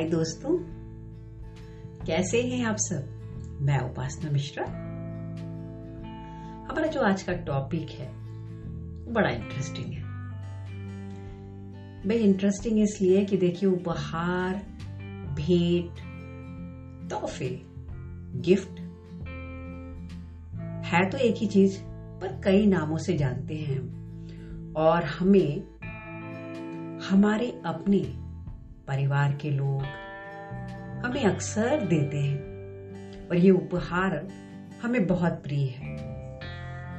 हाय दोस्तों। कैसे हैं आप सब? मैं उपासना मिश्रा। हमारा जो आज का टॉपिक है बड़ा इंटरेस्टिंग है। भाई इंटरेस्टिंग इसलिए कि देखिए, उपहार, भेंट, तोहफे गिफ्ट है तो एक ही चीज़, पर कई नामों से जानते हैं हम। और हमें, हमारे अपने परिवार के लोग हमें अक्सर देते हैं। और ये उपहार हमें बहुत प्रिय है।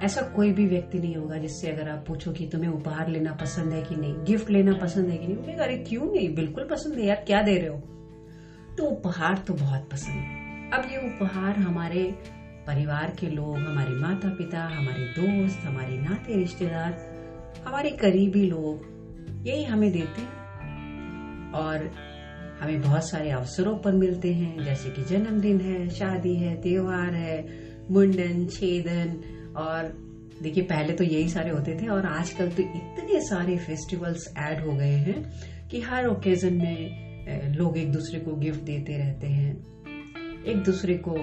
ऐसा कोई भी व्यक्ति नहीं होगा जिससे अगर आप पूछो कि तुम्हें उपहार लेना पसंद है कि नहीं, गिफ्ट लेना पसंद है कि नहीं बोलेगा अरे, क्यों नहीं? बिल्कुल पसंद है यार, क्या दे रहे हो? तो उपहार तो बहुत पसंद है। अब ये उपहार हमारे परिवार के लोग, हमारे माता पिता हमारे दोस्त, हमारे नाते रिश्तेदार हमारे करीबी लोग, यही हमें देते हैं। और हमें बहुत सारे अवसरों पर मिलते हैं, जैसे कि जन्मदिन है, शादी है, त्योहार है, मुंडन, छेदन, और देखिए, पहले तो यही सारे होते थे, और आजकल तो इतने सारे फेस्टिवल्स ऐड हो गए हैं कि हर ओकेजन में लोग एक दूसरे को गिफ्ट देते रहते हैं। एक दूसरे को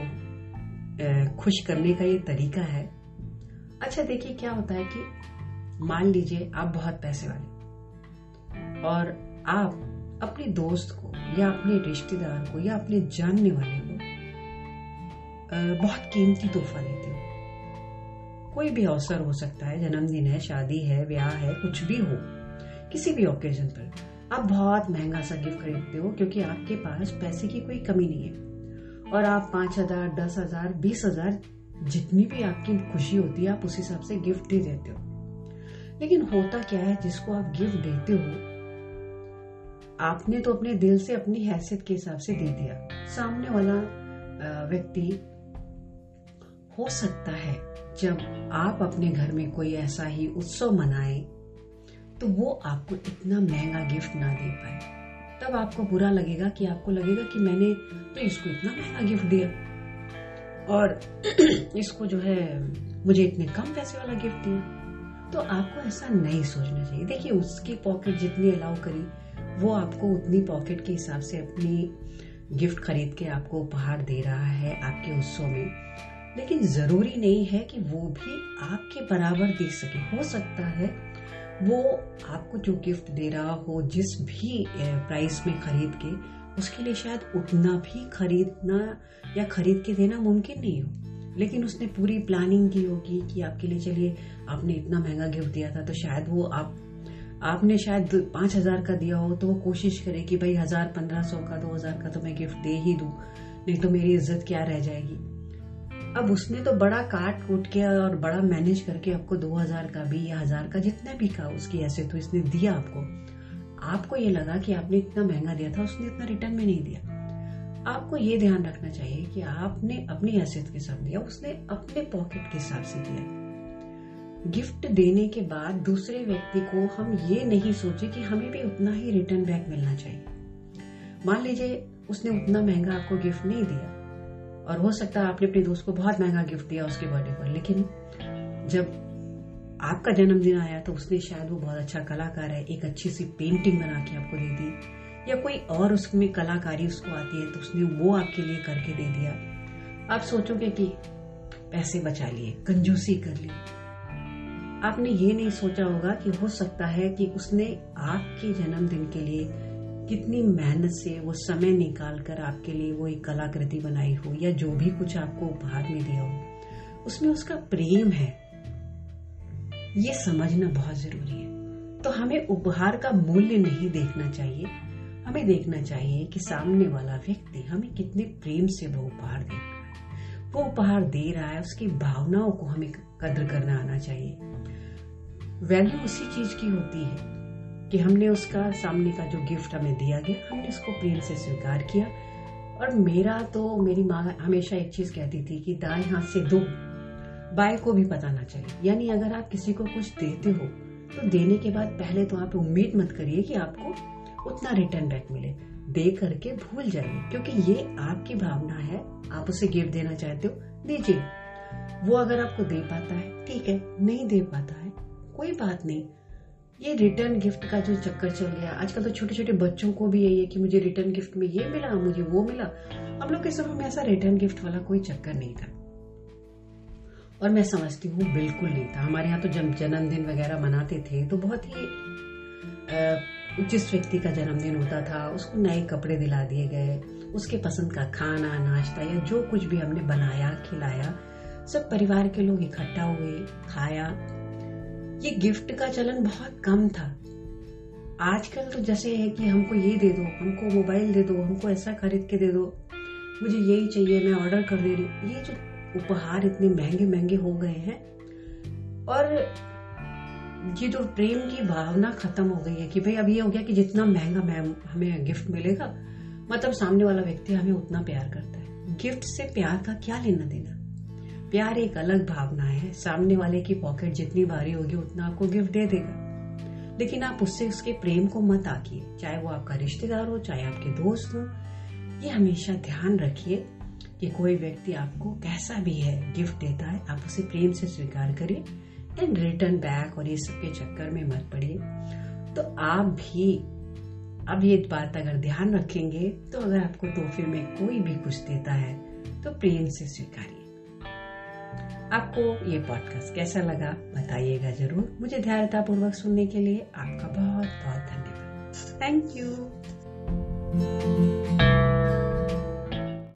खुश करने का ये तरीका है। अच्छा देखिए, क्या होता है कि मान लीजिए आप बहुत पैसे वाले, और आप अपने दोस्त को, या अपने रिश्तेदार को, या अपने जानने वाले को बहुत कीमती तोहफा देते हो। कोई भी अवसर हो सकता है, जन्मदिन है, शादी है, ब्याह है, कुछ भी हो, किसी भी ओकेजन पर, आप बहुत महँगा सा गिफ्ट खरीदते हो, क्योंकि आपके पास पैसे की कोई कमी नहीं है। और आप पाँच हज़ार, दस हज़ार, बीस हज़ार, जितनी भी आपकी खुशी होती है, आप उस हिसाब से गिफ्ट दे देते हो। लेकिन होता क्या है, जिसको आप गिफ्ट देते हो आपने तो अपने दिल से अपनी हैसियत के हिसाब से दे दिया। सामने वाला व्यक्ति हो सकता है जब आप अपने घर में कोई ऐसा ही उत्सव मनाए तो वो आपको इतना महँगा गिफ्ट ना दे पाए। तब आपको बुरा लगेगा कि आपको लगेगा कि मैंने तो इसको इतना महँगा गिफ्ट दिया। और इसको जो है, मुझे इतने कम पैसे वाला गिफ्ट दिया। तो आपको ऐसा नहीं सोचना चाहिए। देखिए, उसकी पॉकेट जितनी अलाउ करी वो आपको उतनी पॉकेट के हिसाब से अपनी गिफ्ट खरीद के आपको उपहार दे रहा है आपके उत्सव में। लेकिन ज़रूरी नहीं है कि वो भी आपके बराबर दे सके। हो सकता है वो आपको जो गिफ्ट दे रहा हो, जिस भी प्राइस में खरीद के, उसके लिए शायद उतना भी खरीदना या खरीद के देना मुमकिन नहीं हो। लेकिन उसने पूरी प्लानिंग की होगी कि आपके लिए चलिए आपने इतना महँगा गिफ्ट दिया था तो शायद वो आप आपने शायद पाँच हज़ार का दिया हो तो वो कोशिश करे कि भाई हज़ार पंद्रह सौ का, दो हज़ार का तो मैं गिफ्ट दे ही दू, नहीं तो मेरी इज़्ज़त क्या रह जाएगी? अब उसने तो बड़ा काट कूट के और बड़ा मैनेज करके आपको दो हज़ार का भी या हज़ार का जितना भी का उसकी ऐसे तो इसने दिया आपको। आपको ये लगा कि आपने इतना महँगा दिया था, उसने इतना रिटर्न में नहीं दिया। आपको ये ध्यान रखना चाहिए कि आपने अपनी हैसियत के साथ दिया, उसने अपने पॉकेट के हिसाब से दिया। गिफ्ट देने के बाद दूसरे व्यक्ति को हम ये नहीं सोचे कि हमें भी उतना ही रिटर्न बैक मिलना चाहिए। मान लीजिए, उसने उतना महँगा आपको गिफ्ट नहीं दिया, और हो सकता है आपने अपने दोस्त को बहुत महँगा गिफ्ट दिया उसके बर्थडे पर, लेकिन जब आपका जन्मदिन आया तो उसने शायद वो बहुत अच्छा कलाकार है, एक अच्छी सी पेंटिंग बना के आपको दे दी, या कोई और उसमें कलाकारी उसको आती है तो उसने वो आपके लिए करके दे दिया। आप सोचोगे कि पैसे बचा लिए, कंजूसी कर ली। आपने ये नहीं सोचा होगा कि हो सकता है कि उसने आपके जन्मदिन के लिए कितनी मेहनत से वो समय निकाल कर आपके लिए वो एक कलाकृति बनाई हो या जो भी कुछ आपको उपहार में दिया हो। उसमें उसका प्रेम है। ये समझना बहुत ज़रूरी है। तो हमें उपहार का मूल्य नहीं देखना चाहिए। हमें देखना चाहिए कि सामने वाला व्यक्ति हमें कितने प्रेम से वो उपहार दे रहा है। वो उपहार दे रहा है, उसकी भावनाओं को हमें कद्र करना आना चाहिए। वैल्यू उसी चीज़ की होती है कि हमने उसका सामने का जो गिफ्ट हमें दिया गया हमने उसको प्रेम से स्वीकार किया। और मेरा तो मेरी माँ हमेशा एक चीज़ कहती थी कि दाएँ हाथ से दो, बाएँ को भी पता ना चले। यानी अगर आप किसी को कुछ देते हो तो देने के बाद पहले तो आप उम्मीद मत करिए कि आपको उतना रिटर्न बैक मिले। दे करके भूल जाइए, क्योंकि ये आपकी भावना है। आप उसे गिफ्ट देना चाहते हो, दीजिए। वो अगर आपको दे पाता है, ठीक है, नहीं दे पाता है, कोई बात नहीं। ये रिटर्न गिफ्ट का जो चक्कर चल गया, आजकल तो छोटे छोटे बच्चों को भी यही है कि मुझे रिटर्न गिफ्ट में ये मिला, मुझे वो मिला। हम लोग के समय में ऐसा रिटर्न गिफ्ट वाला कोई चक्कर नहीं था। और मैं समझती हूँ, बिल्कुल नहीं था। हमारे यहाँ तो जब जन्मदिन वगैरह मनाते थे तो बहुत ही जिस व्यक्ति का जन्मदिन होता था। उसको नए कपड़े दिला दिए गए, उसके पसंद का खाना, नाश्ता या जो कुछ भी हमने बनाया, खिलाया सब परिवार के लोग इकट्ठा हुए, खाया। ये गिफ्ट का चलन बहुत कम था। आजकल तो जैसे है कि हमको ये दे दो, हमको मोबाइल दे दो, हमको ऐसा खरीद के दे दो। मुझे यही चाहिए, मैं ऑर्डर कर दे रही हूँ। ये जो उपहार इतने महँगे महँगे हो गए हैं, और ये जो प्रेम की भावना खत्म हो गई है कि भाई अब ये हो गया कि जितना महँगा मैम हमें गिफ्ट मिलेगा मतलब सामने वाला व्यक्ति हमें उतना प्यार करता है। गिफ्ट से प्यार का क्या लेना देना? प्यार एक अलग भावना है। सामने वाले की पॉकेट जितनी भारी होगी, उतना आपको गिफ्ट दे देगा। लेकिन आप उससे उसके प्रेम को मत आकिए। चाहे वो आपका रिश्तेदार हो, चाहे आपके दोस्त हो, ये हमेशा ध्यान रखिए कि कोई व्यक्ति आपको कैसा भी है गिफ्ट देता है, आप उसे प्रेम से स्वीकार करिए एंड रिटर्न बैक और ये सब के चक्कर में मत पड़िए। तो आप भी, अब ये बात अगर ध्यान रखेंगे तो अगर आपको तोहफे में कोई भी कुछ देता है तो प्रेम से स्वीकारिए। आपको ये पॉडकास्ट कैसा लगा, बताइएगा ज़रूर। मुझे ध्यानता पूर्वक सुनने के लिए आपका बहुत बहुत धन्यवाद। Thank you